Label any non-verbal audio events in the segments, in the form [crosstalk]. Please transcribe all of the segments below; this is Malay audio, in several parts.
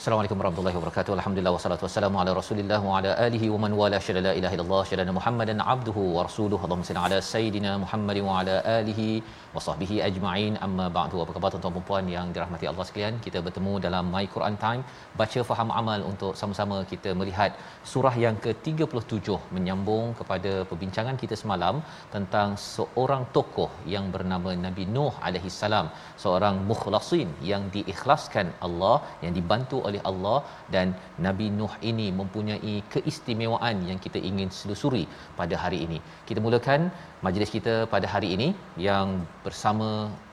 Assalamualaikum warahmatullahi wabarakatuh. Alhamdulillah wassalatu wassalamu ala Rasulillah wa ala alihi wa man wala syada la ilaha illallah syada Muhammadan abduhu wa rasuluhu. Allahumma salli ala sayidina Muhammadin wa ala alihi wa sahbihi ajma'in. Amma ba'du. Apa khabar tuan-tuan dan puan yang dirahmati Allah sekalian? Kita bertemu dalam My Quran Time, baca faham amal untuk sama-sama kita melihat surah yang ke-37 menyambung kepada perbincangan kita semalam tentang seorang tokoh yang bernama Nabi Nuh alaihi salam, seorang mukhlasin yang diikhlaskan Allah, yang dibantu oleh Allah dan Nabi Nuh ini mempunyai keistimewaan yang kita ingin selusuri pada hari ini. Kita mulakan majlis kita pada hari ini yang bersama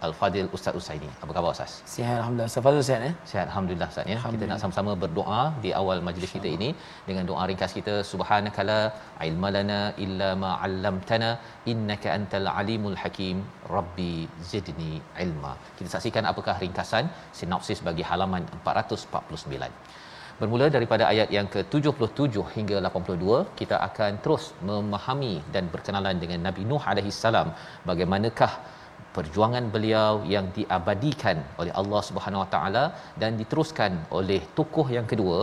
Al-Fadil Ustaz Usaini. Apa khabar Ustaz? Sihat Alhamdulillah. Ustaz Fazul sihat ya? Sihat Alhamdulillah Ustaz ya. Kita nak sama-sama berdoa di awal majlis kita ini dengan doa ringkas kita subhanakala ilmalana illa ma 'allamtana innaka antal alimul hakim rabbi zidni ilma. Kita saksikan apakah ringkasan sinopsis bagi halaman 449. Bermula daripada ayat yang ke-77 hingga 82, kita akan terus memahami dan berkenalan dengan Nabi Nuh alaihi salam bagaimanakah perjuangan beliau yang diabadikan oleh Allah Subhanahu Wa Taala dan diteruskan oleh tokoh yang kedua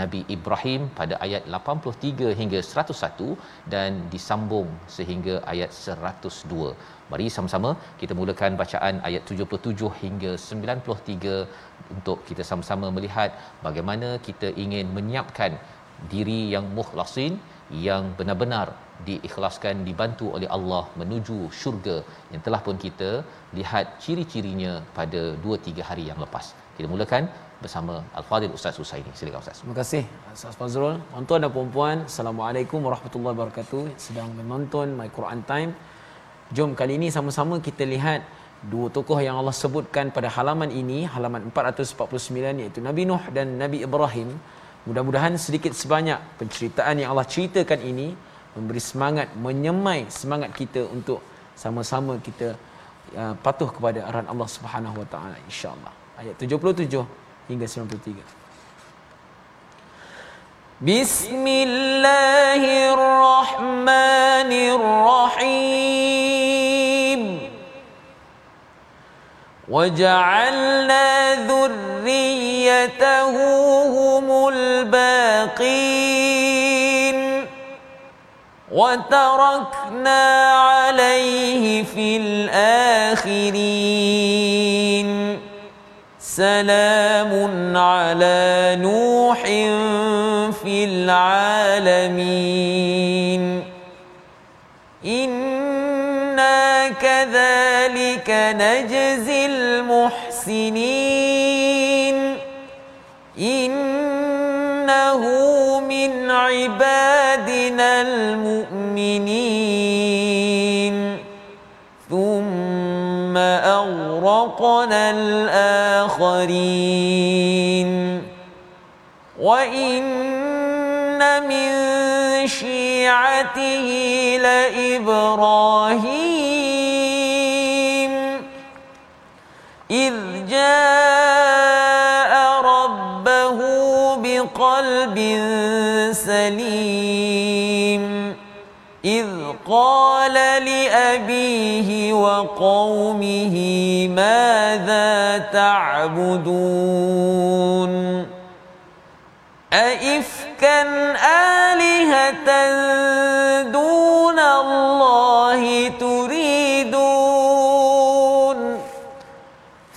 Nabi Ibrahim pada ayat 83 hingga 101 dan disambung sehingga ayat 102. Mari sama-sama kita mulakan bacaan ayat 77 hingga 93 untuk kita sama-sama melihat bagaimana kita ingin menyiapkan diri yang mukhlasin yang benar-benar diikhlaskan dibantu oleh Allah menuju syurga yang telah pun kita lihat ciri-cirinya pada 2 3 hari yang lepas. Kita mulakan bersama Al-Fadhil Ustaz Husaini. Silakan Ustaz. Terima kasih Ustaz Fazrul. Tuan-tuan dan puan-puan, Assalamualaikum warahmatullahi wabarakatuh. Sedang menonton My Quran Time. Jom kali ini sama-sama kita lihat dua tokoh yang Allah sebutkan pada halaman ini, halaman 449 iaitu Nabi Nuh dan Nabi Ibrahim. Mudah-mudahan sedikit sebanyak penceritaan yang Allah ceritakan ini memberi semangat, menyemai semangat kita untuk sama-sama kita uh, patuh kepada arahan Allah Subhanahu Wa Taala insya-Allah. Ayat 77 hingga 93. Bismillahirrahmanirrahim. وجعلنا ذريته هم الباقين وتركنا عليه في الآخرين سلام على نوح في العالمين. إنا كذلك نجزي المحسنين. إنه من عبادنا المؤمنين. ثم أغرقنا الآخرين. وإن من شيعته لإبراهيم. إذ جاء ربه بقلب سليم. إذ قال لأبيه وقومه ماذا تعبدون؟ أئفكا آلهة دون الله تريدون؟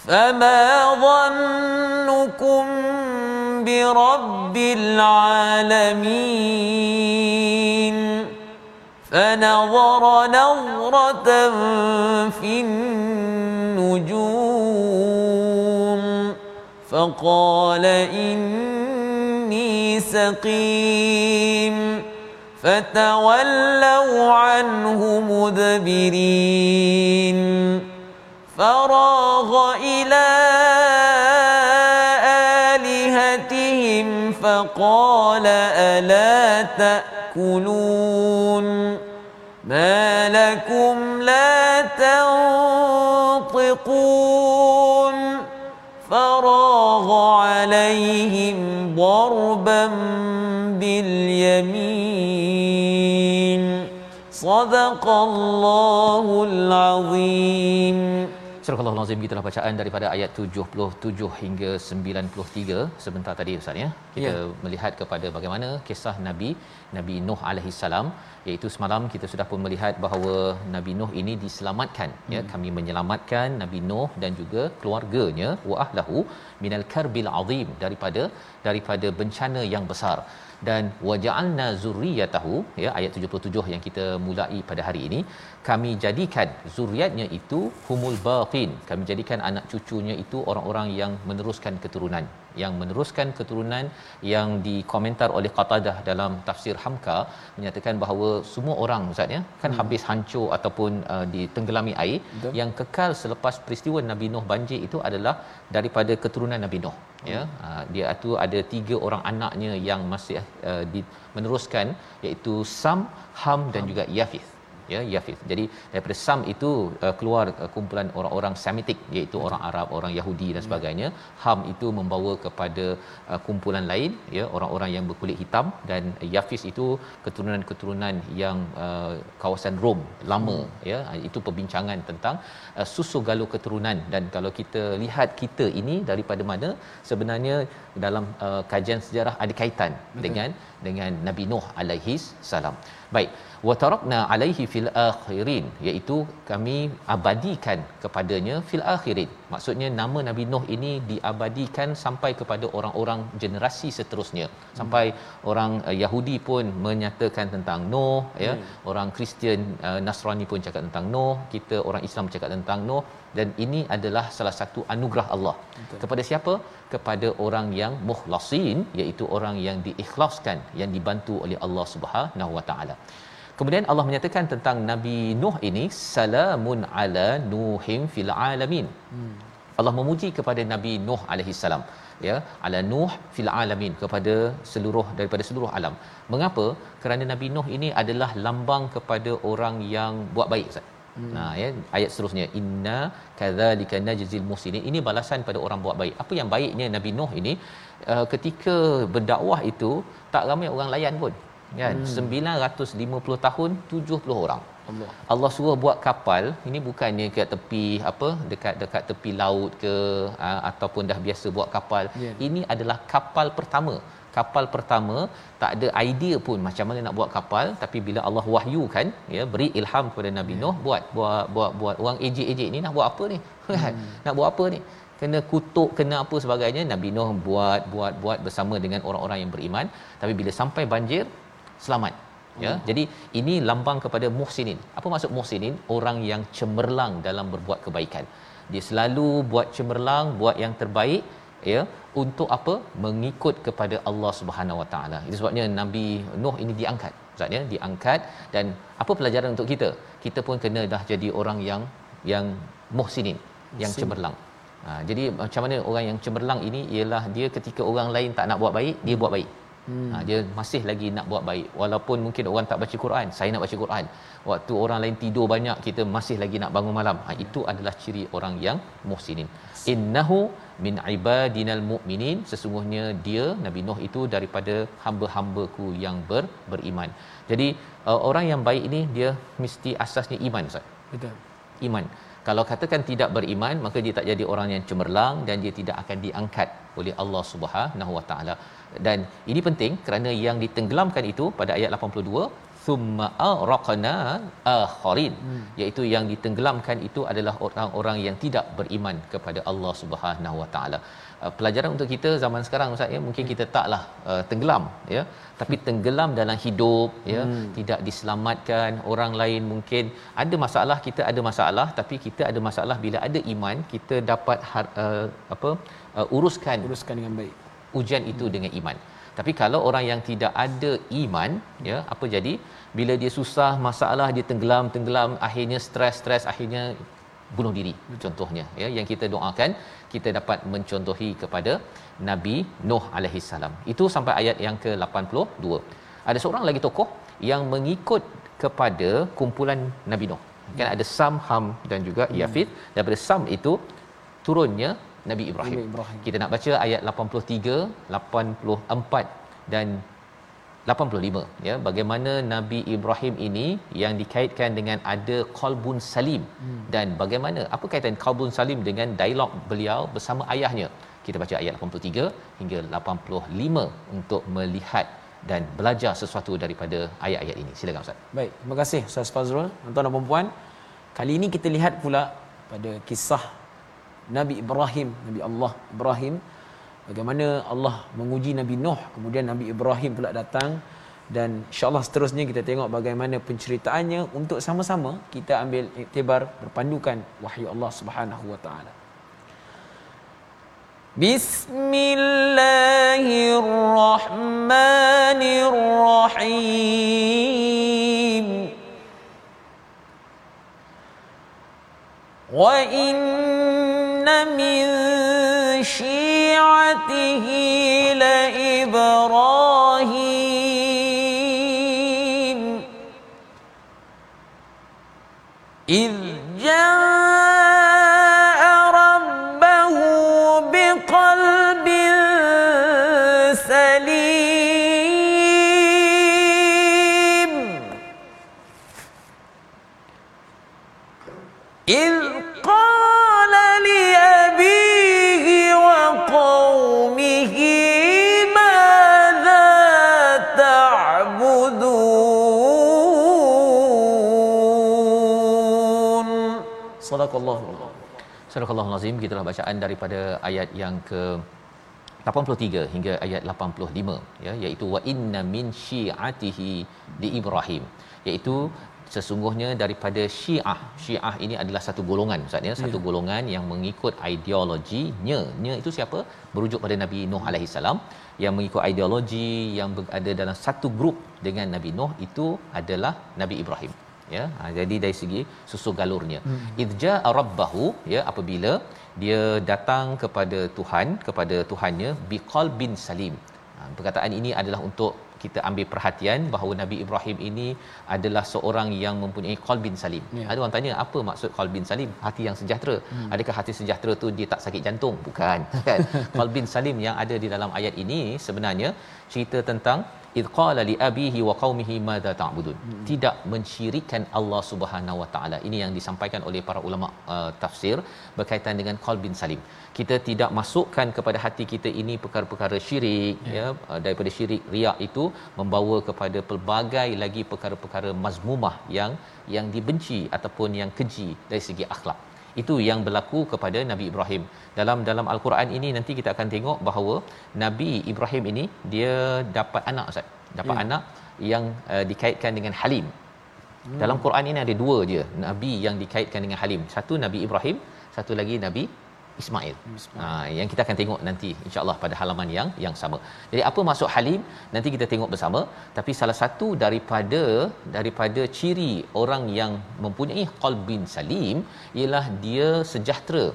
فما ظنكم برب العالمين؟ فنظر نظرة في النجوم فقال إني سقيم فتولوا عنه مدبرين فراغ إلى آلهتهم فقال ألا تأكلون عليهم ضربا باليمين. صدق الله العظيم. Surah Al-Azim gitulah bacaan daripada ayat 77 hingga 93 sebentar tadi ustaz ya. Kita ya. melihat kepada bagaimana kisah Nabi Nabi Nuh alaihi salam iaitu semalam kita sudah pun melihat bahawa Nabi Nuh ini diselamatkan ya. hmm. ya kami menyelamatkan Nabi Nuh dan juga keluarganya wa ahlahu minal karbil azim daripada daripada bencana yang besar dan waja'alna zurriyatahu ya ayat 77 yang kita mulai pada hari ini kami jadikan zuriatnya itu humul baqin. Kami jadikan anak cucunya itu orang-orang yang meneruskan keturunan yang meneruskan keturunan yang dikomentar oleh Qatadah dalam tafsir Hamka menyatakan bahawa semua orang ustaz ya kan hmm. habis hancur ataupun uh, ditenggelami air Betul. yang kekal selepas peristiwa Nabi Nuh banjir itu adalah daripada keturunan Nabi Nuh hmm. ya uh, dia itu ada tiga orang anaknya yang masih uh, di, meneruskan iaitu Sam Ham dan Ham. juga Yafith ya Yafith. Jadi daripada Sam itu uh, keluar uh, kumpulan orang-orang Semitik iaitu hmm. orang Arab, orang Yahudi dan sebagainya. Ham itu membawa kepada uh, kumpulan lain ya orang-orang yang berkulit hitam dan Yafith itu keturunan-keturunan yang uh, kawasan Rom lama hmm. ya itu perbincangan tentang uh, susu galuh keturunan dan kalau kita lihat kita ini daripada mana sebenarnya dalam uh, kajian sejarah ada kaitan Betul. dengan dengan Nabi Nuh alaihi salam. Baik, wa tarakna alaihi fil akhirin iaitu kami abadikan kepadanya fil akhirin. Maksudnya nama Nabi Nuh ini diabadikan sampai kepada orang-orang generasi seterusnya. Sampai hmm. orang uh, Yahudi pun menyatakan tentang Nuh ya. Hmm. Orang Kristian uh, Nasrani pun cakap tentang Nuh, kita orang Islam cakap tentang Nuh dan ini adalah salah satu anugerah Allah. Betul. Kepada siapa? Kepada orang yang mukhlasin iaitu orang yang diikhlaskan, yang dibantu oleh Allah Subhanahu Wa Taala. Kemudian Allah menyatakan tentang Nabi Nuh ini salamun ala nuhim fil alamin. Hmm. Allah memuji kepada Nabi Nuh alaihi salam ya ala nuh fil alamin kepada seluruh daripada seluruh alam. Mengapa? Kerana Nabi Nuh ini adalah lambang kepada orang yang buat baik Ustaz. Hmm. Nah ya ayat seterusnya inna kadzalika najzil muhsinin ini balasan pada orang buat baik. Apa yang baiknya Nabi Nuh ini uh, ketika berdakwah itu tak ramai orang layan pun. Kan hmm. 950 tahun 70 orang. Allah. Allah suruh buat kapal, ini bukannya kat tepi apa dekat dekat tepi laut ke uh, ataupun dah biasa buat kapal. Yeah. Ini adalah kapal pertama kapal pertama tak ada idea pun macam mana nak buat kapal tapi bila Allah wahyukan ya beri ilham kepada Nabi yeah. Nuh buat buat buat buat orang ejek-ejek ni nak buat apa ni [laughs] kan hmm. nak buat apa ni kena kutuk kena apa sebagainya Nabi Nuh buat buat buat bersama dengan orang-orang yang beriman tapi bila sampai banjir selamat. Ya hmm. jadi ini lambang kepada muhsinin. Apa maksud muhsinin? Orang yang cemerlang dalam berbuat kebaikan. Dia selalu buat cemerlang buat yang terbaik ya untuk apa? Mengikut kepada Allah Subhanahu Wa Taala. Itu sebabnya Nabi Nuh ini diangkat ustaz ya diangkat. Dan apa pelajaran untuk kita? Kita pun kena dah jadi orang yang yang muhsinin yang cemerlang. Ha, jadi macam mana orang yang cemerlang ini? Ialah dia ketika orang lain tak nak buat baik dia buat baik Hmm. Ha, dia masih lagi nak buat baik walaupun mungkin orang tak baca Quran, saya nak baca Quran. Waktu orang lain tidur banyak, kita masih lagi nak bangun malam. Ha, itu adalah ciri orang yang muhsinin. Innahu min ibadinal mu'minin sesungguhnya dia Nabi Nuh itu daripada hamba-hambaku yang ber, beriman. Jadi uh, orang yang baik ini dia mesti asasnya iman Ustaz. Betul. Iman. Kalau katakan tidak beriman maka dia tak jadi orang yang cemerlang dan dia tidak akan diangkat oleh Allah Subhanahu Wa Taala. Dan ini penting kerana yang ditenggelamkan itu pada ayat 82 thumma arqana akharin hmm. iaitu yang ditenggelamkan itu adalah orang-orang yang tidak beriman kepada Allah Subhanahu Wa Taala. Uh, pelajaran untuk kita zaman sekarang ustaz ya mungkin kita taklah uh, tenggelam ya tapi tenggelam dalam hidup ya hmm. tidak diselamatkan orang lain mungkin ada masalah kita ada masalah tapi kita ada masalah bila ada iman kita dapat uh, apa uh, uruskan uruskan dengan baik ujian itu hmm. dengan iman tapi kalau orang yang tidak ada iman ya apa jadi? Bila dia susah masalah dia tenggelam tenggelam akhirnya stres stres akhirnya bunuh diri contohnya ya. Yang kita doakan kita dapat mencontohi kepada Nabi Nuh alaihi salam. Itu sampai ayat yang ke-82 ada seorang lagi tokoh yang mengikut kepada kumpulan Nabi Nuh. Kan ada Sam Ham dan juga hmm. Yafid daripada Sam itu turunnya Nabi Ibrahim. Nabi Ibrahim. Kita nak baca ayat 83, 84 dan 85 ya bagaimana Nabi Ibrahim ini yang dikaitkan dengan ada qalbun salim hmm. dan bagaimana apa kaitan qalbun salim dengan dialog beliau bersama ayahnya kita baca ayat 83 hingga 85 untuk melihat dan belajar sesuatu daripada ayat-ayat ini silakan ustaz baik terima kasih ustaz Fazrul tuan-tuan dan puan kali ini kita lihat pula pada kisah Nabi Ibrahim Nabi Allah Ibrahim. Bagaimana Allah menguji Nabi Nuh kemudian Nabi Ibrahim pula datang. Dan insyaallah seterusnya kita tengok bagaimana penceritaannya untuk sama-sama kita ambil iktibar berpandukan wahyu Allah Subhanahu wa taala. Bismillahirrahmanirrahim. Wa inna min شيعته Surah Al-Azim gitulah bacaan daripada ayat yang ke 83 hingga ayat 85 ya iaitu wa inna min syi'atihi di Ibrahim iaitu sesungguhnya daripada Syiah. Syiah ini adalah satu golongan Ustaz ya, satu ya. golongan yang mengikut ideologinya. Nya itu siapa? Merujuk pada Nabi Nuh alaihi salam yang mengikut ideologi yang berada dalam satu grup dengan Nabi Nuh itu adalah Nabi Ibrahim. Ya, ha, jadi dari segi susu galurnya. Hmm. Idja rabbahu ya apabila dia datang kepada Tuhan, kepada Tuhannya biqalbin salim. Ha, perkataan ini adalah untuk kita ambil perhatian bahawa Nabi Ibrahim ini adalah seorang yang mempunyai qalbin salim. Ya. Ada orang tanya apa maksud qalbin salim? Hati yang sejahtera. Hmm. Adakah hati sejahtera tu dia tak sakit jantung? Bukan. Kan? [laughs] qalbin salim yang ada di dalam ayat ini sebenarnya cerita tentang id qala li abihi wa qaumihi madza ta'budun. Hmm. tidak mensyirikkan Allah Subhanahu wa taala. Ini yang disampaikan oleh para ulama uh, tafsir berkaitan dengan qalbin salim. Kita tidak masukkan kepada hati kita ini perkara-perkara syirik yeah. ya. Uh, daripada syirik riak itu membawa kepada pelbagai lagi perkara-perkara mazmumah yang yang dibenci ataupun yang keji dari segi akhlak itu yang berlaku kepada Nabi Ibrahim. Dalam dalam Al-Quran ini nanti kita akan tengok bahawa Nabi Ibrahim ini dia dapat anak Ustaz. Dapat hmm. anak yang uh, dikaitkan dengan Halim. Hmm. Dalam Quran ini ada dua je nabi yang dikaitkan dengan Halim. Satu Nabi Ibrahim, satu lagi Nabi Ismail. Ha, yang kita akan tengok nanti insya-Allah pada halaman yang yang sama. Jadi apa maksud halim? Nanti kita tengok bersama. Tapi salah satu daripada daripada ciri orang yang mempunyai qalbin salim ialah dia sejahtera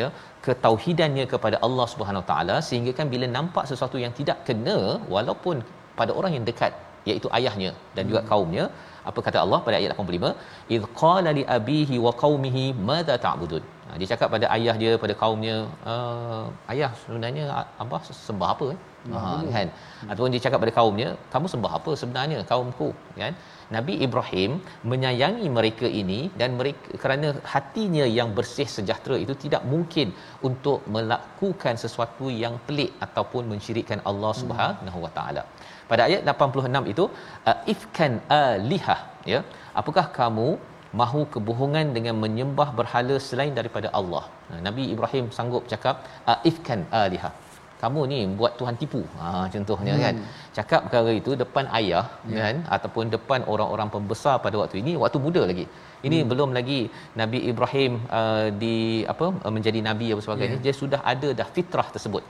ya. Ketauhidannya kepada Allah Subhanahu taala sehingga kan bila nampak sesuatu yang tidak kena walaupun pada orang yang dekat iaitu ayahnya dan juga kaumnya apa kata Allah pada ayat 85 id qala li abihi wa qaumihi madza ta'budun ha, dia cakap pada ayah dia pada kaumnya uh, ayah sebenarnya abah sembah apa kan ha, kan? Ataupun dia cakap pada kaumnya kamu sembah apa sebenarnya kaumku? Kan? Nabi Ibrahim menyayangi mereka ini dan mereka kerana hatinya yang bersih sejahtera itu tidak mungkin untuk melakukan sesuatu yang pelik ataupun mensyirikkan Allah Subhanahu Wa Taala. Pada ayat 86 itu ifkan alihah ya. Apakah kamu mahu kebohongan dengan menyembah berhala selain daripada Allah? Nabi Ibrahim sanggup cakap ifkan alihah kamu ni buat Tuhan tipu. Ha contohnya kan. hmm. kan. Cakap perkara itu depan ayah yeah. kan ataupun depan orang-orang pembesar pada waktu ini waktu muda lagi. Ini hmm. belum lagi Nabi Ibrahim uh, di apa menjadi nabi apa sebagainya. Yeah. Dia sudah ada dah fitrah tersebut.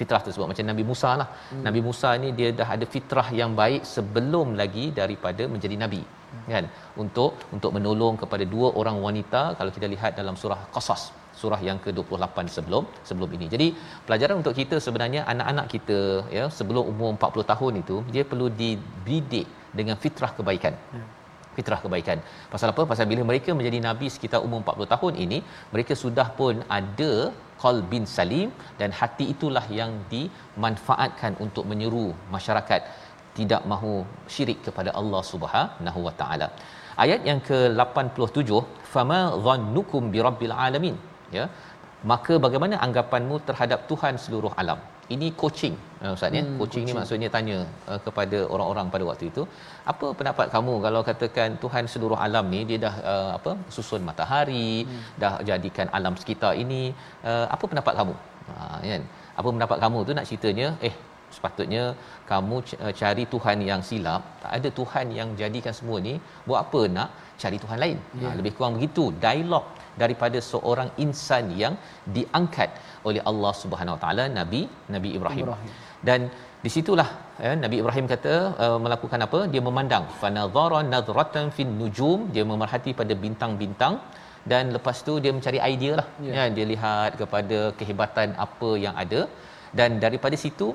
Fitrah tersebut macam Nabi Musa lah. Hmm. Nabi Musa ni dia dah ada fitrah yang baik sebelum lagi daripada menjadi nabi. Kan? Untuk untuk menolong kepada dua orang wanita kalau kita lihat dalam surah Qasas surah yang ke-28 sebelum sebelum ini. Jadi pelajaran untuk kita sebenarnya anak-anak kita ya sebelum umur 40 tahun itu dia perlu dididik dengan fitrah kebaikan. Ya. Fitrah kebaikan. Pasal apa? Pasal bila mereka menjadi nabi sekitar umur 40 tahun ini, mereka sudah pun ada qalbin salim dan hati itulah yang dimanfaatkan untuk menyeru masyarakat tidak mahu syirik kepada Allah Subhanahu wa taala. Ayat yang ke-87, fama dhannukum birabbil alamin ya. Maka bagaimana anggapanmu terhadap Tuhan seluruh alam? Ini coaching uh, ustaz ya. Hmm, coaching, ni maksudnya tanya uh, kepada orang-orang pada waktu itu apa pendapat kamu kalau katakan Tuhan seluruh alam ni dia dah uh, apa susun matahari hmm. dah jadikan alam sekitar ini uh, apa pendapat kamu? Ha kan? Apa pendapat kamu tu nak ceritanya eh sepatutnya kamu cari Tuhan yang silap tak ada Tuhan yang jadikan semua ni buat apa nak cari Tuhan lain yeah. ha, ya. lebih kurang begitu dialog daripada seorang insan yang diangkat oleh Allah Subhanahu Wa Taala Nabi Nabi Ibrahim. Ibrahim. Dan di situlah ya, Nabi Ibrahim kata uh, melakukan apa? Dia memandang fanadhara nadratan fin nujum, dia memerhati pada bintang-bintang dan lepas tu dia mencari idea lah. Yeah. Ya, dia lihat kepada kehebatan apa yang ada dan daripada situ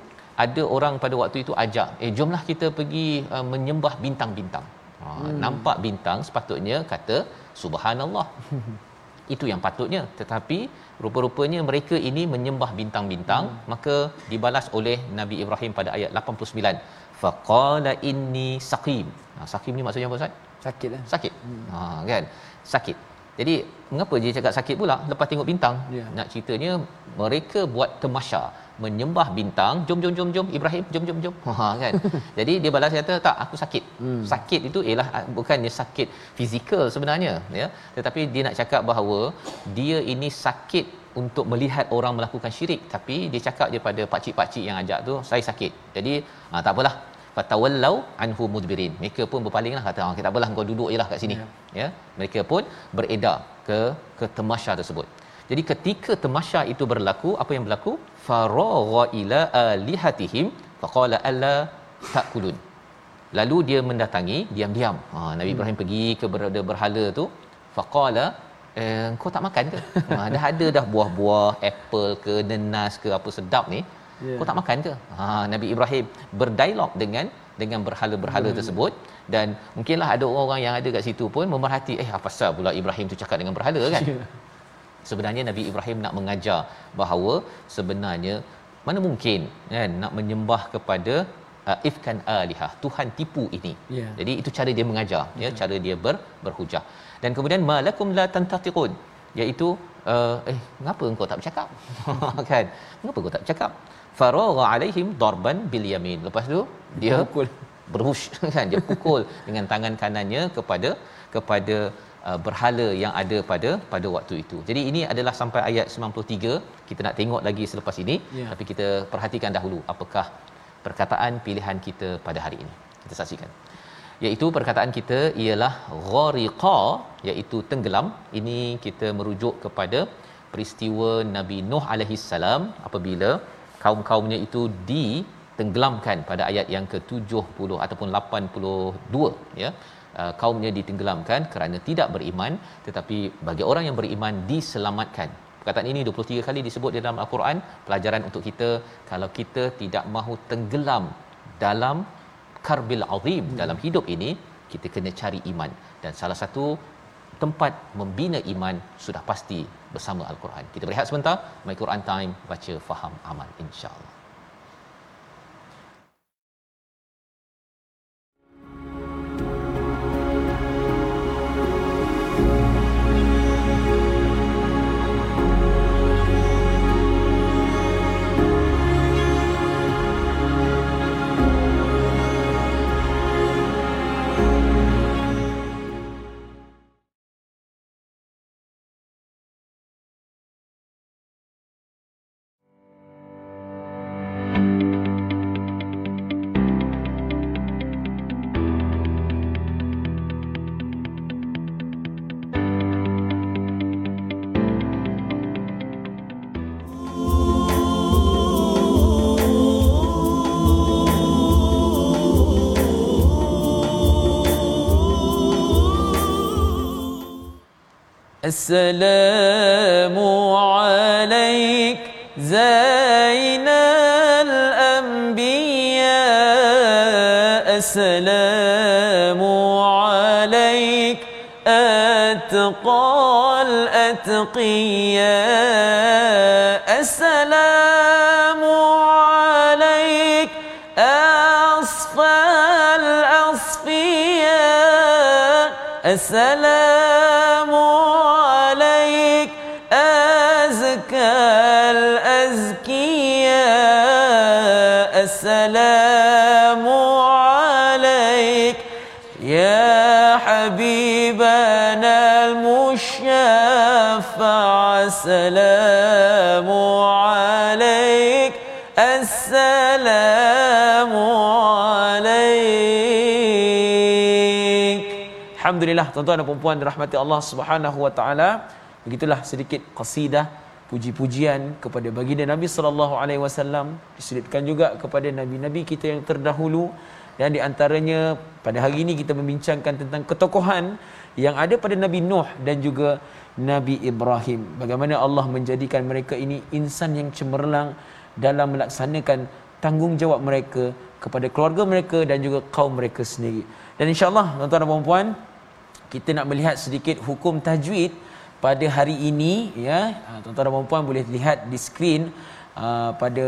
ada orang pada waktu itu ajak, eh jomlah kita pergi uh, menyembah bintang-bintang. Ha, hmm. nampak bintang sepatutnya kata subhanallah. [laughs] itu yang patutnya tetapi rupa-rupanya mereka ini menyembah bintang-bintang hmm. maka dibalas oleh Nabi Ibrahim pada ayat 89 faqala inni saqim ha saqim ni maksudnya apa ustaz sakit lah sakit hmm. ha kan sakit jadi mengapa dia cakap sakit pula? Lepas tengok bintang. Yeah. nak ceritanya mereka buat temasya menyembah bintang. Jom jom jom jom Ibrahim. Jom jom jom. Ha kan? [laughs] Jadi dia balas kata tak aku sakit. Hmm. sakit itu ialah ah, bukannya sakit fizikal sebenarnya ya. Tetapi dia nak cakap bahawa dia ini sakit untuk melihat orang melakukan syirik. Tapi dia cakap je pada pakcik-pakcik yang ajak tu saya sakit. Jadi ha, tak apalah fatawallau anhu mudbirin mereka pun berpalinglah kata ah kita apalah kau duduk jelah kat sini ya. ya mereka pun beredar ke ke temasya tersebut jadi ketika temasya itu berlaku, apa yang berlaku? Faragha ila alihatihim faqala alla takulun. Lalu dia mendatangi diam-diam. Ha, Nabi hmm. Ibrahim pergi ke berada berhala tu. Faqala eh, kau tak makan ke? Ha, dah ada dah buah-buah, apple ke, nenas ke, apa sedap ni. Yeah. Kau tak makan ke? Ha, Nabi Ibrahim berdialog dengan dengan berhala-berhala hmm. tersebut dan mungkinlah ada orang-orang yang ada kat situ pun memerhati eh apa pasal pula Ibrahim tu cakap dengan berhala kan? Yeah sebenarnya Nabi Ibrahim nak mengajar bahawa sebenarnya mana mungkin kan nak menyembah kepada uh, ifkan alihah Tuhan tipu ini. Yeah. Jadi itu cara dia mengajar yeah. ya cara dia ber, berhujah. Dan kemudian malakum la tantatiqun iaitu uh, eh mengapa engkau tak bercakap? [laughs] kan? Mengapa engkau tak bercakap? Faragha alaihim darban bil yamin. Lepas tu dia pukul berhush [laughs] kan dia pukul dengan tangan kanannya kepada kepada uh, berhala yang ada pada pada waktu itu. Jadi ini adalah sampai ayat 93. Kita nak tengok lagi selepas ini yeah. tapi kita perhatikan dahulu apakah perkataan pilihan kita pada hari ini. Kita saksikan. Iaitu perkataan kita ialah ghariqa iaitu tenggelam. Ini kita merujuk kepada peristiwa Nabi Nuh alaihi salam apabila kaum-kaumnya itu di tenggelamkan pada ayat yang ke-70 ataupun 82 ya. Uh, kaumnya ditenggelamkan kerana tidak beriman tetapi bagi orang yang beriman diselamatkan. Perkataan ini 23 kali disebut di dalam al-Quran pelajaran untuk kita kalau kita tidak mahu tenggelam dalam karbil azim hmm. dalam hidup ini kita kena cari iman. Dan salah satu tempat membina iman sudah pasti bersama al-Quran. Kita berehat sebentar, My Quran Time baca faham amal insya-Allah. السلام عليك زين الأنبياء. السلام السلام عليك الحمد لله tuan-tuan dan puan-puan dirahmati Allah Subhanahu wa taala. Begitulah sedikit qasidah puji-pujian kepada baginda Nabi sallallahu alaihi wasallam. Disebutkan juga kepada nabi-nabi kita yang terdahulu. Dan di antaranya pada hari ini kita membincangkan tentang ketokohan yang ada pada Nabi Nuh dan juga Nabi Ibrahim. Bagaimana Allah menjadikan mereka ini insan yang cemerlang, dalam melaksanakan tanggungjawab mereka kepada keluarga mereka dan juga kaum mereka sendiri. Dan insya-Allah tuan-tuan dan puan-puan kita nak melihat sedikit hukum tajwid pada hari ini ya. Ah, tuan-tuan dan puan-puan boleh lihat di skrin uh, pada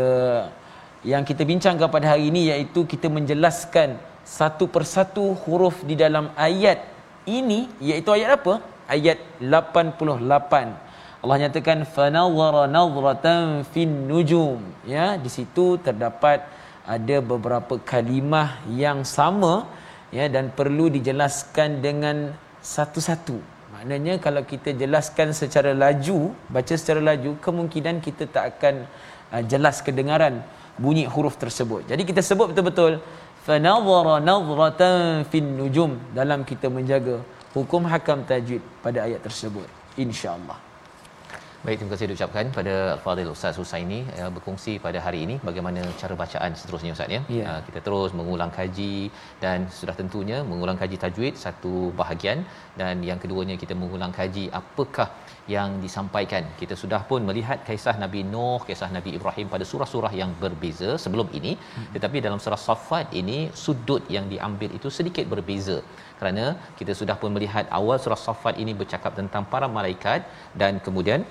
yang kita bincangkan pada hari ini iaitu kita menjelaskan satu persatu huruf di dalam ayat ini iaitu ayat apa? Ayat 88 Allah nyatakan fanawara nazratan fin nujum. Ya di situ terdapat ada beberapa kalimah yang sama ya dan perlu dijelaskan dengan satu-satu. Maknanya kalau kita jelaskan secara laju baca secara laju kemungkinan kita tak akan uh, jelas kedengaran bunyi huruf tersebut. Jadi kita sebut betul-betul fanawara nazratan fin nujum dalam kita menjaga hukum hakam tajwid pada ayat tersebut insyaallah Baik, terima kasih diucapkan pada Al-Fadhil Ustaz Husaini uh, berkongsi pada hari ini bagaimana cara bacaan seterusnya Ustaz ya. Ya. Uh, kita terus mengulang kaji dan sudah tentunya mengulang kaji tajwid satu bahagian dan yang keduanya kita mengulang kaji apakah yang disampaikan. Kita sudah pun melihat kisah Nabi Nuh, kisah Nabi Ibrahim pada surah-surah yang berbeza sebelum ini. Tetapi dalam surah Saffat ini sudut yang diambil itu sedikit berbeza. Kerana kita sudah pun melihat awal surah Saffat ini bercakap tentang para malaikat dan kemudian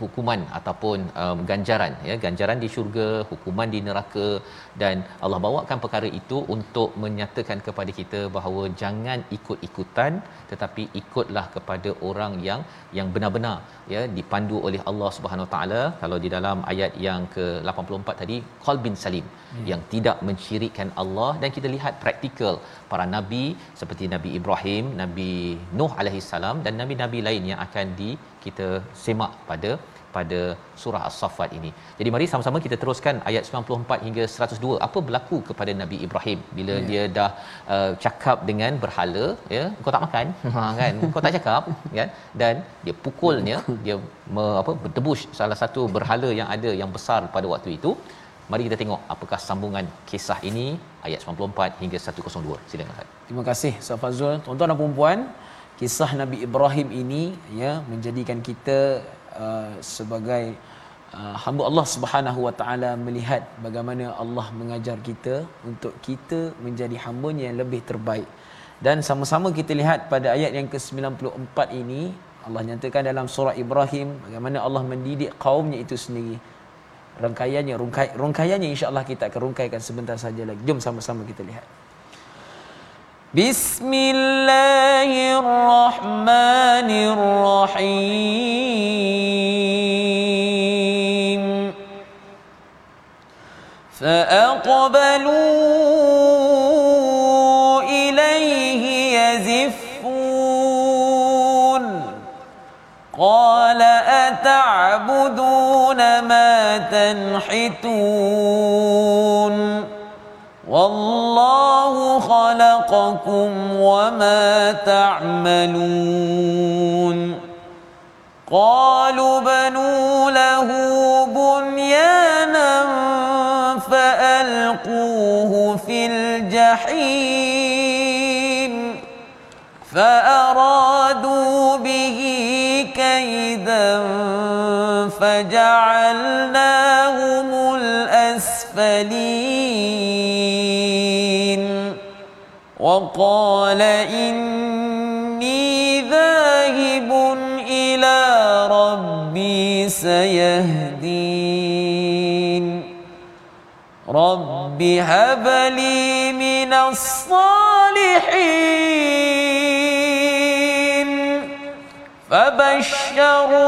hukuman ataupun um, ganjaran ya. Ganjaran di syurga hukuman di neraka dan Allah bawakan perkara itu untuk menyatakan kepada kita bahawa jangan ikut-ikutan tetapi ikutlah kepada orang yang yang benar-benar ya dipandu oleh Allah Subhanahu Wa taala. Kalau di dalam ayat yang ke-84 tadi qalbin salim hmm. yang tidak mensyirikkan Allah. Dan kita lihat praktikal para nabi seperti Nabi Ibrahim, Nabi Nuh alaihi salam dan nabi-nabi lain yang akan di kita semak pada pada surah As-Saffat ini. Jadi mari sama-sama kita teruskan ayat 94 hingga 102. Apa berlaku kepada Nabi Ibrahim bila yeah. dia dah uh, cakap dengan berhala ya, kau tak makan, [laughs] ha kan? Kau tak cakap kan? Dan dia pukulnya, dia me, apa bertebus salah satu berhala yang ada yang besar pada waktu itu. Mari kita tengok apakah sambungan kisah ini ayat 94 hingga 102. Silakan Ustaz. Terima kasih Ustaz Fazrul. Tuan-tuan dan puan-puan, kisah Nabi Ibrahim ini ya menjadikan kita uh, sebagai uh, hamba Allah Subhanahu Wa Taala melihat bagaimana Allah mengajar kita untuk kita menjadi hamba-Nya yang lebih terbaik. Dan sama-sama kita lihat pada ayat yang ke-94 ini Allah nyatakan dalam surah Ibrahim bagaimana Allah mendidik kaumnya itu sendiri. Rangkaiannya, rungkai, rungkaiannya insya-Allah kita akan rungkaikan sebentar saja lagi. Jom sama-sama kita lihat. Bismillahirrahmanirrahim. فأقبلوا إليه يزفون قال أتعبدون ما تنحتون والله خلقكم وما تعملون قالوا بنوا له بنيانا فألقوه في الجحيم فأرادوا به كيدا فجعلناهم الأسفلين وقال إني ذاهب إلى ربي سيهدين. رب هب لي من الصالحين. فبشرناه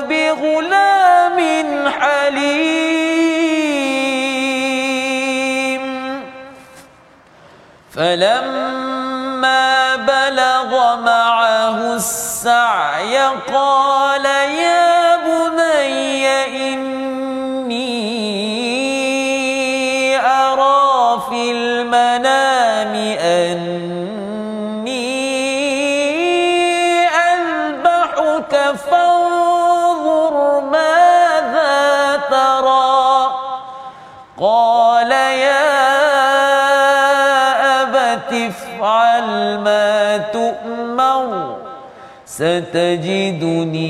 بغلام فلما بلغ معه السعي قال ستجدني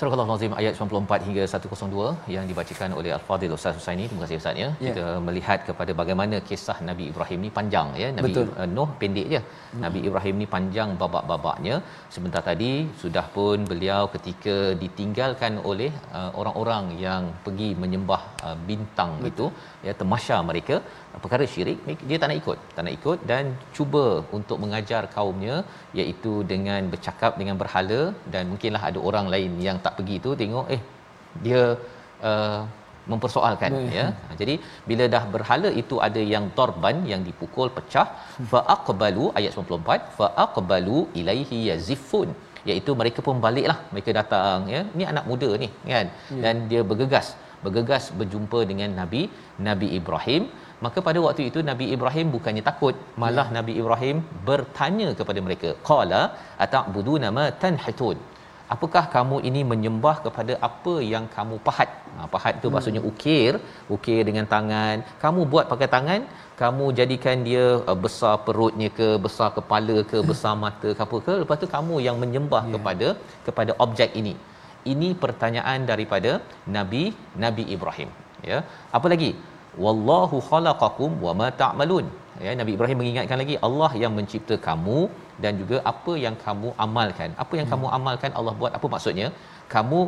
Surah Al-Azim ayat 94 hingga 102 yang dibacakan oleh Al-Fadhil Ustaz Husaini. Terima kasih Ustaz ya. Ya. Kita melihat kepada bagaimana kisah Nabi Ibrahim ni panjang ya. Nabi Betul. uh, Nuh pendek je. Hmm. Nabi Ibrahim ni panjang babak-babaknya. Sebentar tadi sudah pun beliau ketika ditinggalkan oleh uh, orang-orang yang pergi menyembah uh, bintang Betul. itu ya temasya mereka perkara syirik? Dia tak nak ikut. Tak nak ikut dan cuba untuk mengajar kaumnya iaitu dengan bercakap dengan berhala dan mungkinlah ada orang lain yang tak pergi tu tengok eh dia uh, mempersoalkan Baik. ya. Ha, jadi bila dah berhala itu ada yang torban yang dipukul pecah fa aqbalu ayat 94 fa aqbalu ilaihi yazifun iaitu mereka pun baliklah. Mereka datang ya. Ni anak muda ni kan. Ya. dan dia bergegas. Bergegas berjumpa dengan nabi Nabi Ibrahim maka pada waktu itu Nabi Ibrahim bukannya takut malah Ya. Nabi Ibrahim bertanya kepada mereka qala ata'buduna ma tanhitun? Apakah kamu ini menyembah kepada apa yang kamu pahat? Ha, pahat itu maksudnya ukir ukir dengan tangan. Kamu buat pakai tangan kamu jadikan dia uh, besar perutnya ke besar kepala ke besar mata ke apa ke lepas tu kamu yang menyembah Ya. kepada kepada objek ini. Ini pertanyaan daripada Nabi Nabi Ibrahim ya. Apa lagi wallahu khalaqakum wama ta'malun. Ya Nabi Ibrahim mengingatkan lagi Allah yang mencipta kamu dan juga apa yang kamu amalkan. Apa yang hmm. kamu amalkan Allah buat. Apa maksudnya? Kamu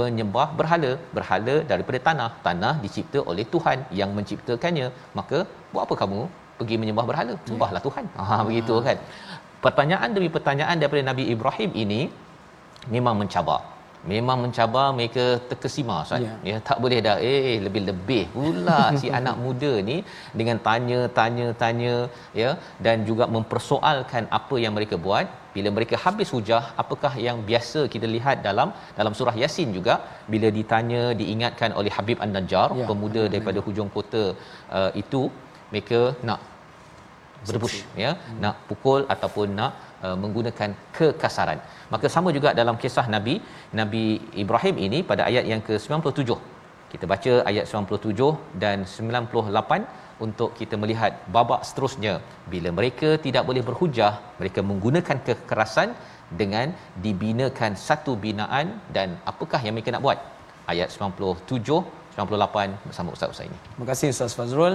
menyembah berhala. Berhala daripada tanah. Tanah dicipta oleh Tuhan yang menciptakannya. Maka buat apa kamu? Pergi menyembah berhala. Sembahlah Tuhan. Ha begitu kan? Pertanyaan demi pertanyaan daripada Nabi Ibrahim ini memang mencabar memang mencabar mereka terkesima Ustaz. Ya. Ya tak boleh dah eh lebih-lebih pula [laughs] si anak muda ni dengan tanya tanya tanya ya dan juga mempersoalkan apa yang mereka buat bila mereka habis hujah apakah yang biasa kita lihat dalam dalam surah yasin juga bila ditanya diingatkan oleh Habib An-Najjar Ya, pemuda daripada hujung kota uh, itu mereka nak berebus ya hmm. nak pukul ataupun nak uh, menggunakan kekasaran maka sama juga dalam kisah nabi nabi Ibrahim ini pada ayat yang ke-97 Kita baca ayat 97 dan 98 untuk kita melihat babak seterusnya bila mereka tidak boleh berhujah mereka menggunakan kekerasan dengan dibinakan satu binaan dan apakah yang mereka nak buat ayat 97 98 bersama Ustaz Ustaz ini. Terima kasih Ustaz Fazrul.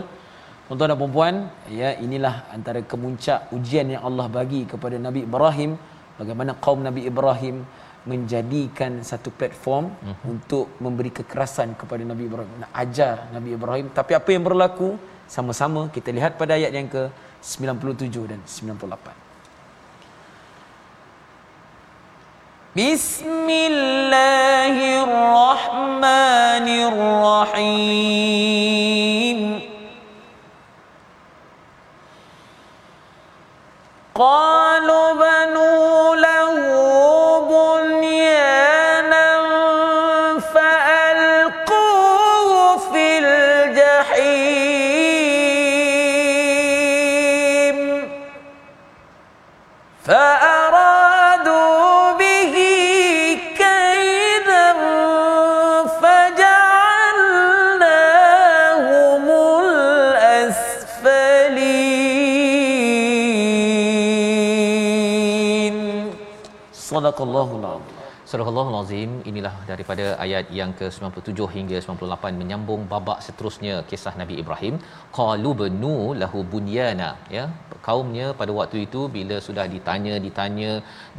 Tuan-tuan dan puan-puan, ya inilah antara kemuncak ujian yang Allah bagi kepada Nabi Ibrahim. Bagaimana kaum Nabi Ibrahim menjadikan satu platform uh-huh. untuk memberi kekerasan kepada Nabi Ibrahim nak ajar Nabi Ibrahim. Tapi apa yang berlaku? Sama-sama kita lihat pada ayat yang ke 97 dan 98 Bismillahirrahmanirrahim. الله Surah Al-Azim inilah daripada ayat yang ke-97 hingga 98 menyambung babak seterusnya kisah Nabi Ibrahim. Qalu banu lahu bunyana ya. Kaumnya pada waktu itu bila sudah ditanya ditanya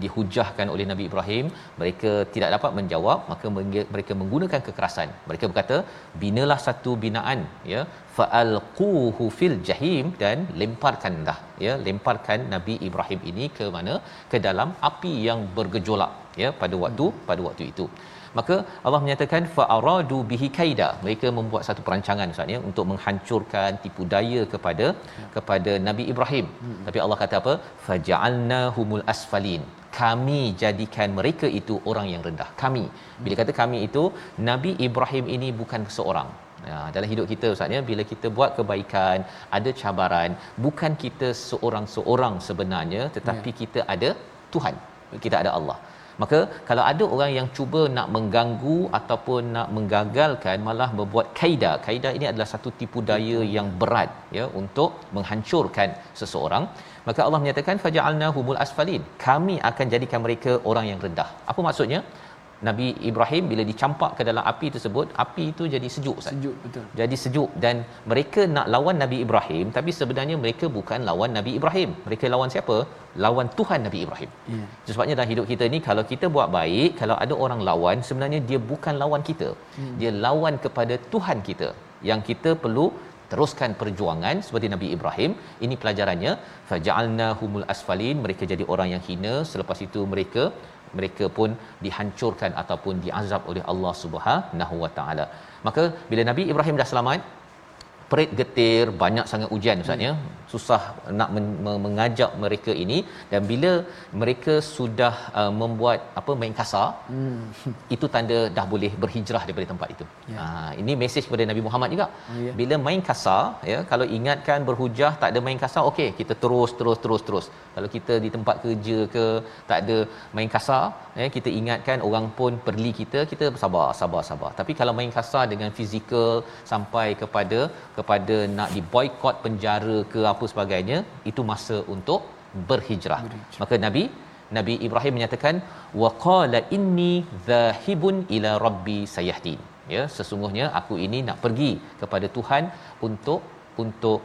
dihujahkan oleh Nabi Ibrahim mereka tidak dapat menjawab maka mereka menggunakan kekerasan. Mereka berkata binalah satu binaan ya. Faalquhu fil jahim dan lemparkanlah ya. Lemparkan Nabi Ibrahim ini ke mana? Ke dalam api yang bergejolak ya pada waktu hmm. pada waktu itu maka Allah menyatakan fa'aradu bihi kaida mereka membuat satu perancangan ustaz ya untuk menghancurkan tipu daya kepada hmm. kepada Nabi Ibrahim hmm. tapi Allah kata apa faja'alna humul asfalin kami jadikan mereka itu orang yang rendah kami bila kata kami itu Nabi Ibrahim ini bukan seorang Ya, dalam hidup kita Ustaz ya, bila kita buat kebaikan, ada cabaran, bukan kita seorang-seorang sebenarnya tetapi ya. kita ada Tuhan. Kita ada Allah. Maka kalau ada orang yang cuba nak mengganggu ataupun nak menggagalkan malah membuat kaida. Kaida ini adalah satu tipu daya yang berat ya untuk menghancurkan seseorang. Maka Allah menyatakan faja'alna humul asfalin. Kami akan jadikan mereka orang yang rendah. Apa maksudnya? Nabi Ibrahim bila dicampak ke dalam api tersebut api itu jadi sejuk Ustaz. Sejuk betul. Jadi sejuk dan mereka nak lawan Nabi Ibrahim tapi sebenarnya mereka bukan lawan Nabi Ibrahim. Mereka lawan siapa? Lawan Tuhan Nabi Ibrahim. Yeah. Sebabnya dalam hidup kita ni kalau kita buat baik, kalau ada orang lawan sebenarnya dia bukan lawan kita. Hmm. Dia lawan kepada Tuhan kita. Yang kita perlu teruskan perjuangan seperti Nabi Ibrahim ini pelajarannya faja'alna humul asfalin mereka jadi orang yang hina selepas itu mereka mereka pun dihancurkan ataupun diazab oleh Allah Subhanahu Wa Taala. Maka bila Nabi Ibrahim dah selamat, perit getir banyak sangat ujian ustaz ya susah nak men- mengajak mereka ini dan bila mereka sudah uh, membuat apa main kasar hmm. [laughs] itu tanda dah boleh berhijrah daripada tempat itu ya. ha ini mesej kepada Nabi Muhammad juga oh, ya. bila main kasar ya kalau ingatkan berhujah tak ada main kasar okey kita terus terus terus terus kalau kita di tempat kerja ke tak ada main kasar ya kita ingatkan orang pun perli kita kita sabar sabar sabar tapi kalau main kasar dengan fizikal sampai kepada kepada nak diboikot penjara ke apa sebagainya itu masa untuk berhijrah. berhijrah. Maka Nabi Nabi Ibrahim menyatakan waqala inni dhahibun ila rabbi sayahdin. Ya, sesungguhnya aku ini nak pergi kepada Tuhan untuk untuk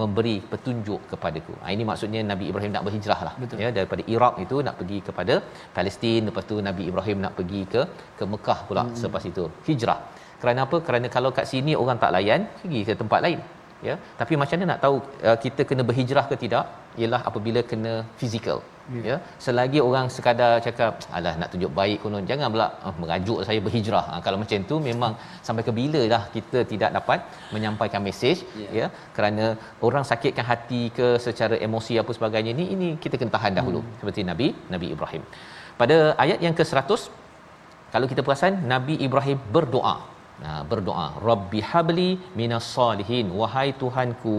memberi petunjuk kepadaku. Ha, ini maksudnya Nabi Ibrahim nak berhijrah lah. Ya, daripada Iraq itu nak pergi kepada Palestin. Lepas tu Nabi Ibrahim nak pergi ke ke Mekah pula hmm. selepas itu. Hijrah. Kerana apa? Kerana kalau kat sini orang tak layan, pergi ke tempat lain. Ya, tapi macam mana nak tahu uh, kita kena berhijrah ke tidak? Ialah apabila kena fizikal. Ya. ya, selagi orang sekadar cakap, alah nak tunjuk baik konon, jangan pula uh, mengajuk saya berhijrah. Ha, kalau macam tu memang sampai ke bila dah kita tidak dapat menyampaikan mesej ya. ya, kerana orang sakitkan hati ke secara emosi apa sebagainya ni ini kita kena tahan dahulu hmm. seperti Nabi Nabi Ibrahim. Pada ayat yang ke-100 kalau kita perasan Nabi Ibrahim berdoa Nah, berdoa, Rabbi habli minas salihin, wahai Tuhanku,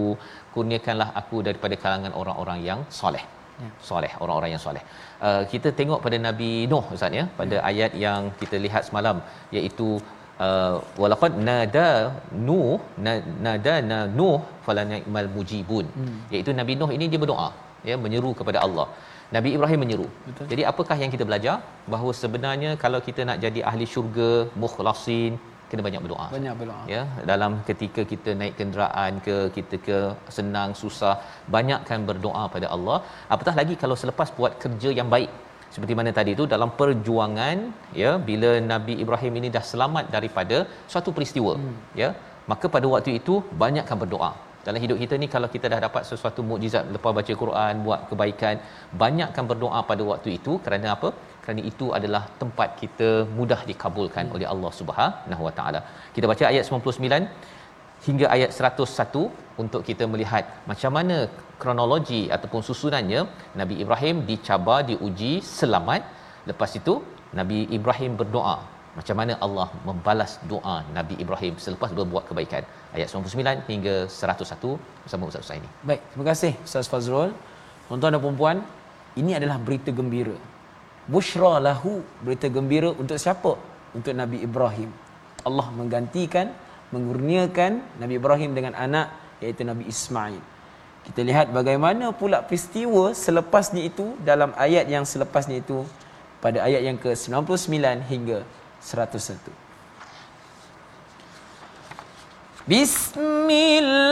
kurniakanlah aku daripada kalangan orang-orang yang soleh. Ya. Soleh, orang-orang yang soleh. Uh, kita tengok pada Nabi Nuh Ustaz ya, pada ya. ayat yang kita lihat semalam iaitu uh, walaqad nada nuh na- nada na nuh falani'mal mujibun hmm. iaitu nabi nuh ini dia berdoa ya menyeru kepada Allah Nabi Ibrahim menyeru. Betul. Jadi apakah yang kita belajar? Bahawa sebenarnya kalau kita nak jadi ahli syurga, mukhlasin, kena banyak berdoa. Banyak berdoa. Ya, dalam ketika kita naik kenderaan ke, kita ke senang susah, banyakkan berdoa pada Allah. Apatah lagi kalau selepas buat kerja yang baik. Seperti mana tadi tu dalam perjuangan ya bila Nabi Ibrahim ini dah selamat daripada suatu peristiwa hmm. ya maka pada waktu itu banyakkan berdoa dalam hidup kita ni kalau kita dah dapat sesuatu mukjizat lepas baca Quran buat kebaikan banyakkan berdoa pada waktu itu kerana apa kerana itu adalah tempat kita mudah dikabulkan oleh Allah Subhanahu Wa Taala kita baca ayat 99 hingga ayat 101 untuk kita melihat macam mana kronologi ataupun susunannya Nabi Ibrahim dicabar diuji selamat lepas itu Nabi Ibrahim berdoa macam mana Allah membalas doa Nabi Ibrahim selepas berbuat kebaikan ayat 99 hingga 101 bersama Ustaz Husaini. Baik, terima kasih Ustaz Fazrul. Tuan-tuan dan puan-puan, ini adalah berita gembira. Bushra lahu, berita gembira untuk siapa? Untuk Nabi Ibrahim. Allah menggantikan, mengurniakan Nabi Ibrahim dengan anak iaitu Nabi Ismail. Kita lihat bagaimana pula peristiwa selepasnya itu dalam ayat yang selepasnya itu pada ayat yang ke-99 hingga 101. Bismillahirrahmanirrahim.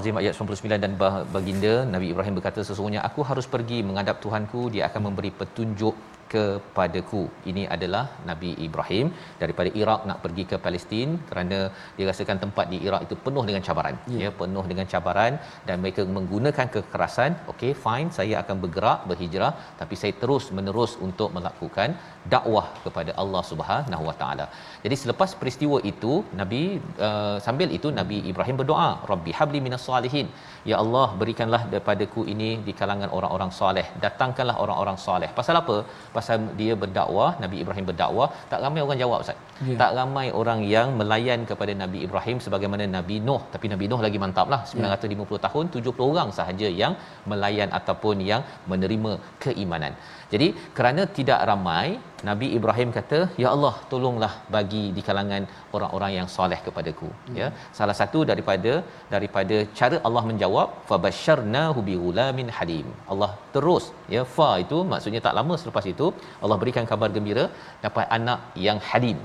Al-Azim ayat 99 dan baginda Nabi Ibrahim berkata sesungguhnya aku harus pergi menghadap Tuhanku dia akan memberi petunjuk kepadaku. Ini adalah Nabi Ibrahim daripada Iraq nak pergi ke Palestin kerana dia rasakan tempat di Iraq itu penuh dengan cabaran. Yeah. Ya, penuh dengan cabaran dan mereka menggunakan kekerasan. Okey, fine, saya akan bergerak berhijrah tapi saya terus menerus untuk melakukan dakwah kepada Allah Subhanahu Wa Taala. Jadi selepas peristiwa itu Nabi uh, sambil itu Nabi Ibrahim berdoa, Rabbi habli minas salihin. Ya Allah, berikanlah daripada-Ku ini di kalangan orang-orang soleh. Datangkanlah orang-orang soleh. Pasal apa? Pasal dia berdakwah, Nabi Ibrahim berdakwah, tak ramai orang jawab Ustaz. Yeah. Tak ramai orang yang melayan kepada Nabi Ibrahim sebagaimana Nabi Nuh. Tapi Nabi Nuh lagi mantaplah. 950 yeah. tahun 70 orang sahaja yang melayan ataupun yang menerima keimanan. Jadi kerana tidak ramai Nabi Ibrahim kata ya Allah tolonglah bagi di kalangan orang-orang yang soleh kepadaku hmm. ya salah satu daripada daripada cara Allah menjawab fabasyarnahu bighulamin halim Allah terus ya fa itu maksudnya tak lama selepas itu Allah berikan kabar gembira dapat anak yang halim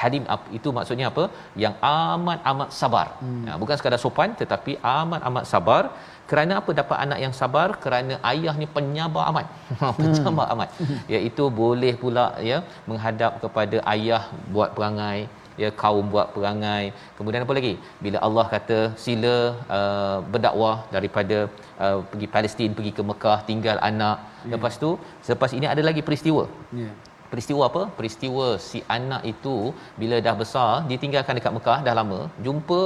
Halim itu maksudnya apa? Yang amat amat sabar. Hmm. Ya, bukan sekadar sopan tetapi amat amat sabar. Kerana apa dapat anak yang sabar? Kerana ayahnya penyabar amat. [laughs] penyabar hmm. amat. Iaitu boleh pula ya menghadap kepada ayah buat perangai ya kaum buat perangai kemudian apa lagi bila Allah kata sila uh, berdakwah daripada uh, pergi Palestin pergi ke Mekah tinggal anak yeah. lepas tu selepas ini ada lagi peristiwa yeah peristiwa apa? Peristiwa si anak itu bila dah besar ditinggalkan dekat Mekah dah lama, jumpa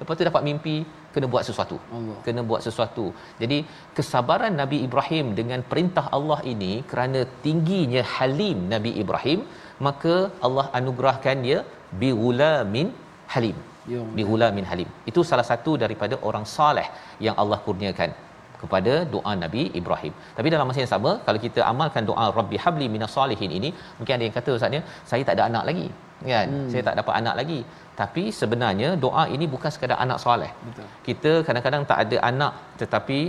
lepas tu dapat mimpi kena buat sesuatu. Allah. Kena buat sesuatu. Jadi kesabaran Nabi Ibrahim dengan perintah Allah ini kerana tingginya halim Nabi Ibrahim, maka Allah anugerahkan dia bi ghulamin halim. Ya. Bi ghulamin halim. Itu salah satu daripada orang saleh yang Allah kurniakan kepada doa Nabi Ibrahim. Tapi dalam masa yang sama, kalau kita amalkan doa Rabbi habli minas salihin ini, mungkin ada yang kata ustaznya, saya tak ada anak lagi. Kan? Hmm. Saya tak dapat anak lagi. Tapi sebenarnya doa ini bukan sekadar anak soleh. Betul. Kita kadang-kadang tak ada anak tetapi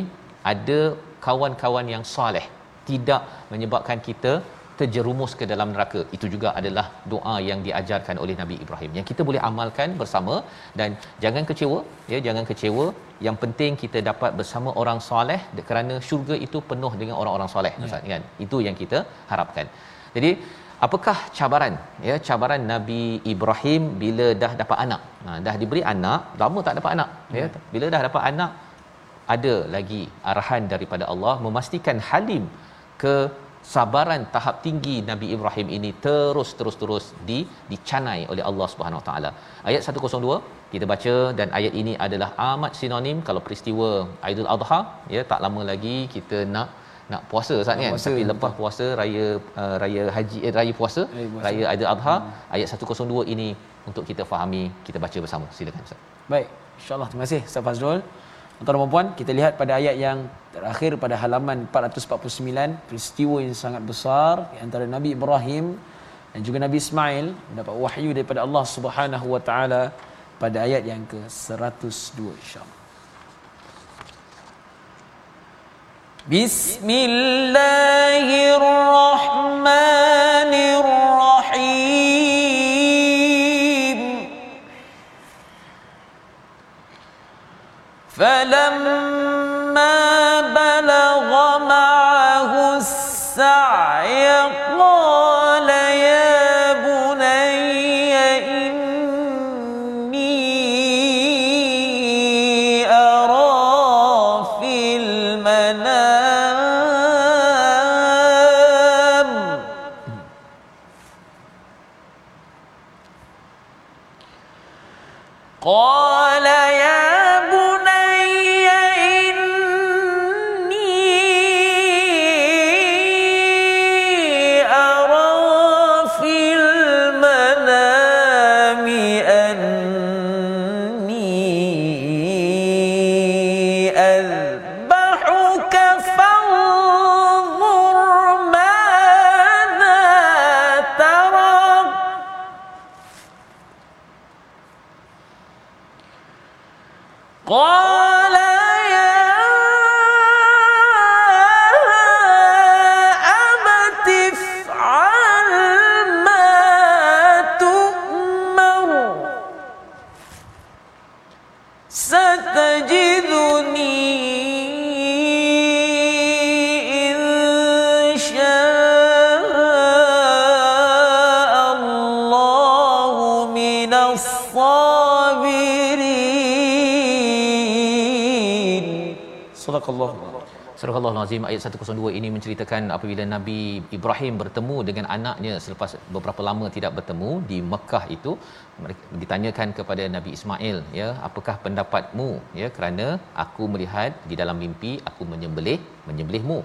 ada kawan-kawan yang soleh. Tidak menyebabkan kita terjerumus ke dalam neraka itu juga adalah doa yang diajarkan oleh Nabi Ibrahim yang kita boleh amalkan bersama dan jangan kecewa ya jangan kecewa yang penting kita dapat bersama orang soleh kerana syurga itu penuh dengan orang-orang soleh ya. Ustaz kan itu yang kita harapkan jadi apakah cabaran ya cabaran Nabi Ibrahim bila dah dapat anak ha, dah diberi anak lama tak dapat anak ya hmm. bila dah dapat anak ada lagi arahan daripada Allah memastikan halim ke sabaran tahap tinggi Nabi Ibrahim ini terus terus terus di dicanai oleh Allah Subhanahu Wa Taala. Ayat 102 kita baca dan ayat ini adalah amat sinonim kalau peristiwa Aidil Adha ya tak lama lagi kita nak nak puasa Ustaz kan puasa, tapi lepas puasa raya uh, raya haji eh, raya puasa raya Aidil Adha hmm. ayat 102 ini untuk kita fahami kita baca bersama silakan Ustaz. Baik insyaallah terima kasih Ustaz Fazrul. Tuan-tuan dan puan, kita lihat pada ayat yang terakhir pada halaman 449, peristiwa yang sangat besar antara Nabi Ibrahim dan juga Nabi Ismail mendapat wahyu daripada Allah Subhanahu wa taala pada ayat yang ke-102 insya-Allah. بسم الله الرحمن الرحيم فلما Surah Al-Azim ayat 102 ini menceritakan apabila Nabi Ibrahim bertemu dengan anaknya selepas beberapa lama tidak bertemu di Mekah itu mereka ditanyakan kepada Nabi Ismail ya apakah pendapatmu ya kerana aku melihat di dalam mimpi aku menyembelih menyembelihmu?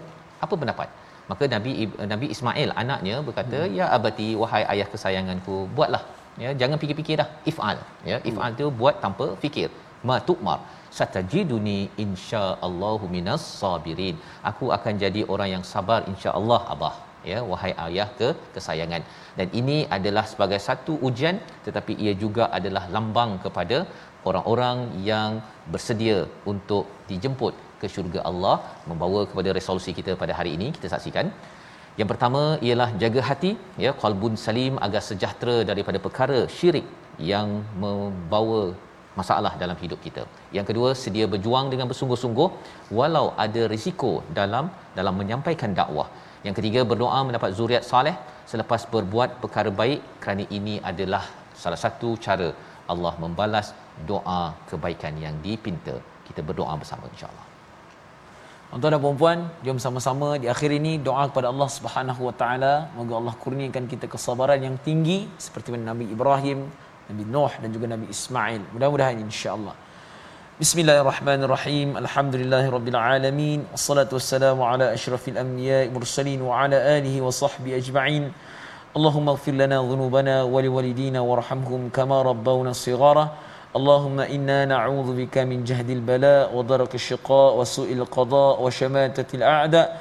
Apa pendapat? Maka Nabi Nabi Ismail anaknya berkata hmm. ya abati wahai ayah kesayanganku buatlah. Ya jangan fikir-fikir dah. Ifal ya ifal tu buat tanpa fikir. Ma tu'mar satajiduni insyaallahu minas sabirin. Aku akan jadi orang yang sabar insyaallah abah. Ya wahai ayah ke kesayangan. Dan ini adalah sebagai satu ujian tetapi ia juga adalah lambang kepada orang-orang yang bersedia untuk dijemput ke syurga Allah membawa kepada resolusi kita pada hari ini kita saksikan. Yang pertama ialah jaga hati ya qalbun salim agar sejahtera daripada perkara syirik yang membawa masalah dalam hidup kita. Yang kedua, sedia berjuang dengan bersungguh-sungguh walau ada risiko dalam dalam menyampaikan dakwah. Yang ketiga, berdoa mendapat zuriat soleh selepas berbuat perkara baik kerana ini adalah salah satu cara Allah membalas doa kebaikan yang dipinta. Kita berdoa bersama insya-Allah. Tuan-tuan dan puan-puan, jom sama-sama di akhir ini doa kepada Allah Subhanahu Wa Taala, moga Allah kurniakan kita kesabaran yang tinggi seperti Nabi Ibrahim, Nabi Nuh dan juga Nabi Ismail. Mudah-mudahan insya-Allah. Bismillahirrahmanirrahim. Alhamdulillahirabbil alamin. Wassalatu wassalamu ala asyrafil anbiya'i mursalin wa ala alihi wa sahbihi ajma'in. اللهم اغفر لنا ذنوبنا ولوالدينا وارحمهم كما ربونا صغارا اللهم أنا نعوذ بك من جهد البلاء ودرك الشقاء وسوء القضاء وشماتة الاعداء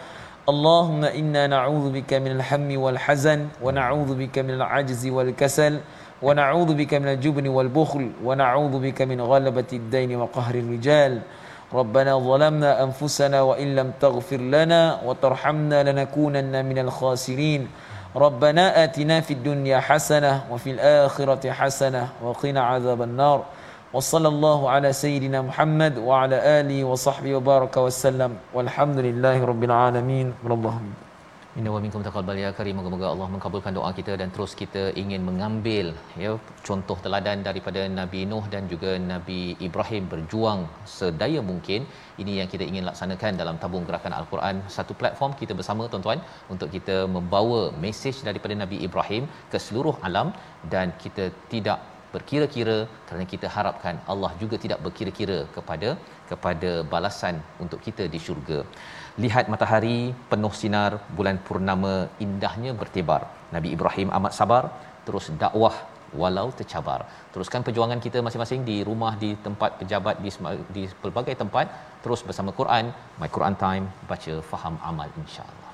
اللهم أنا نعوذ بك من الهم والحزن ونعوذ بك من العجز والكسل ونعوذ بك من الجبن والبخل ونعوذ بك من غلبة الدين وقهر الرجال. ربنا ظلمنا أنفسنا وإن لم تغفر لنا وترحمنا لنكونن من الخاسرين. ربنا آتنا في الدنيا حسنة وفي الآخرة حسنة وقنا عذاب النار. وصلى الله على سيدنا محمد وعلى آله وصحبه وبارك وسلم. والحمد لله رب العالمين. والله Inna wa minkum taqabbal ya karim. Moga-moga Allah mengabulkan doa kita dan terus kita ingin mengambil ya contoh teladan daripada Nabi Nuh dan juga Nabi Ibrahim berjuang sedaya mungkin. Ini yang kita ingin laksanakan dalam tabung gerakan Al-Quran. Satu platform kita bersama tuan-tuan untuk kita membawa mesej daripada Nabi Ibrahim ke seluruh alam dan kita tidak berkira-kira kerana kita harapkan Allah juga tidak berkira-kira kepada kepada balasan untuk kita di syurga. Lihat matahari penuh sinar, bulan purnama indahnya bertebar. Nabi Ibrahim amat sabar, terus dakwah walau tercabar. Teruskan perjuangan kita masing-masing di rumah, di tempat pejabat, di, di pelbagai tempat. Terus bersama Quran, My Quran Time, baca, faham, amal insya-Allah.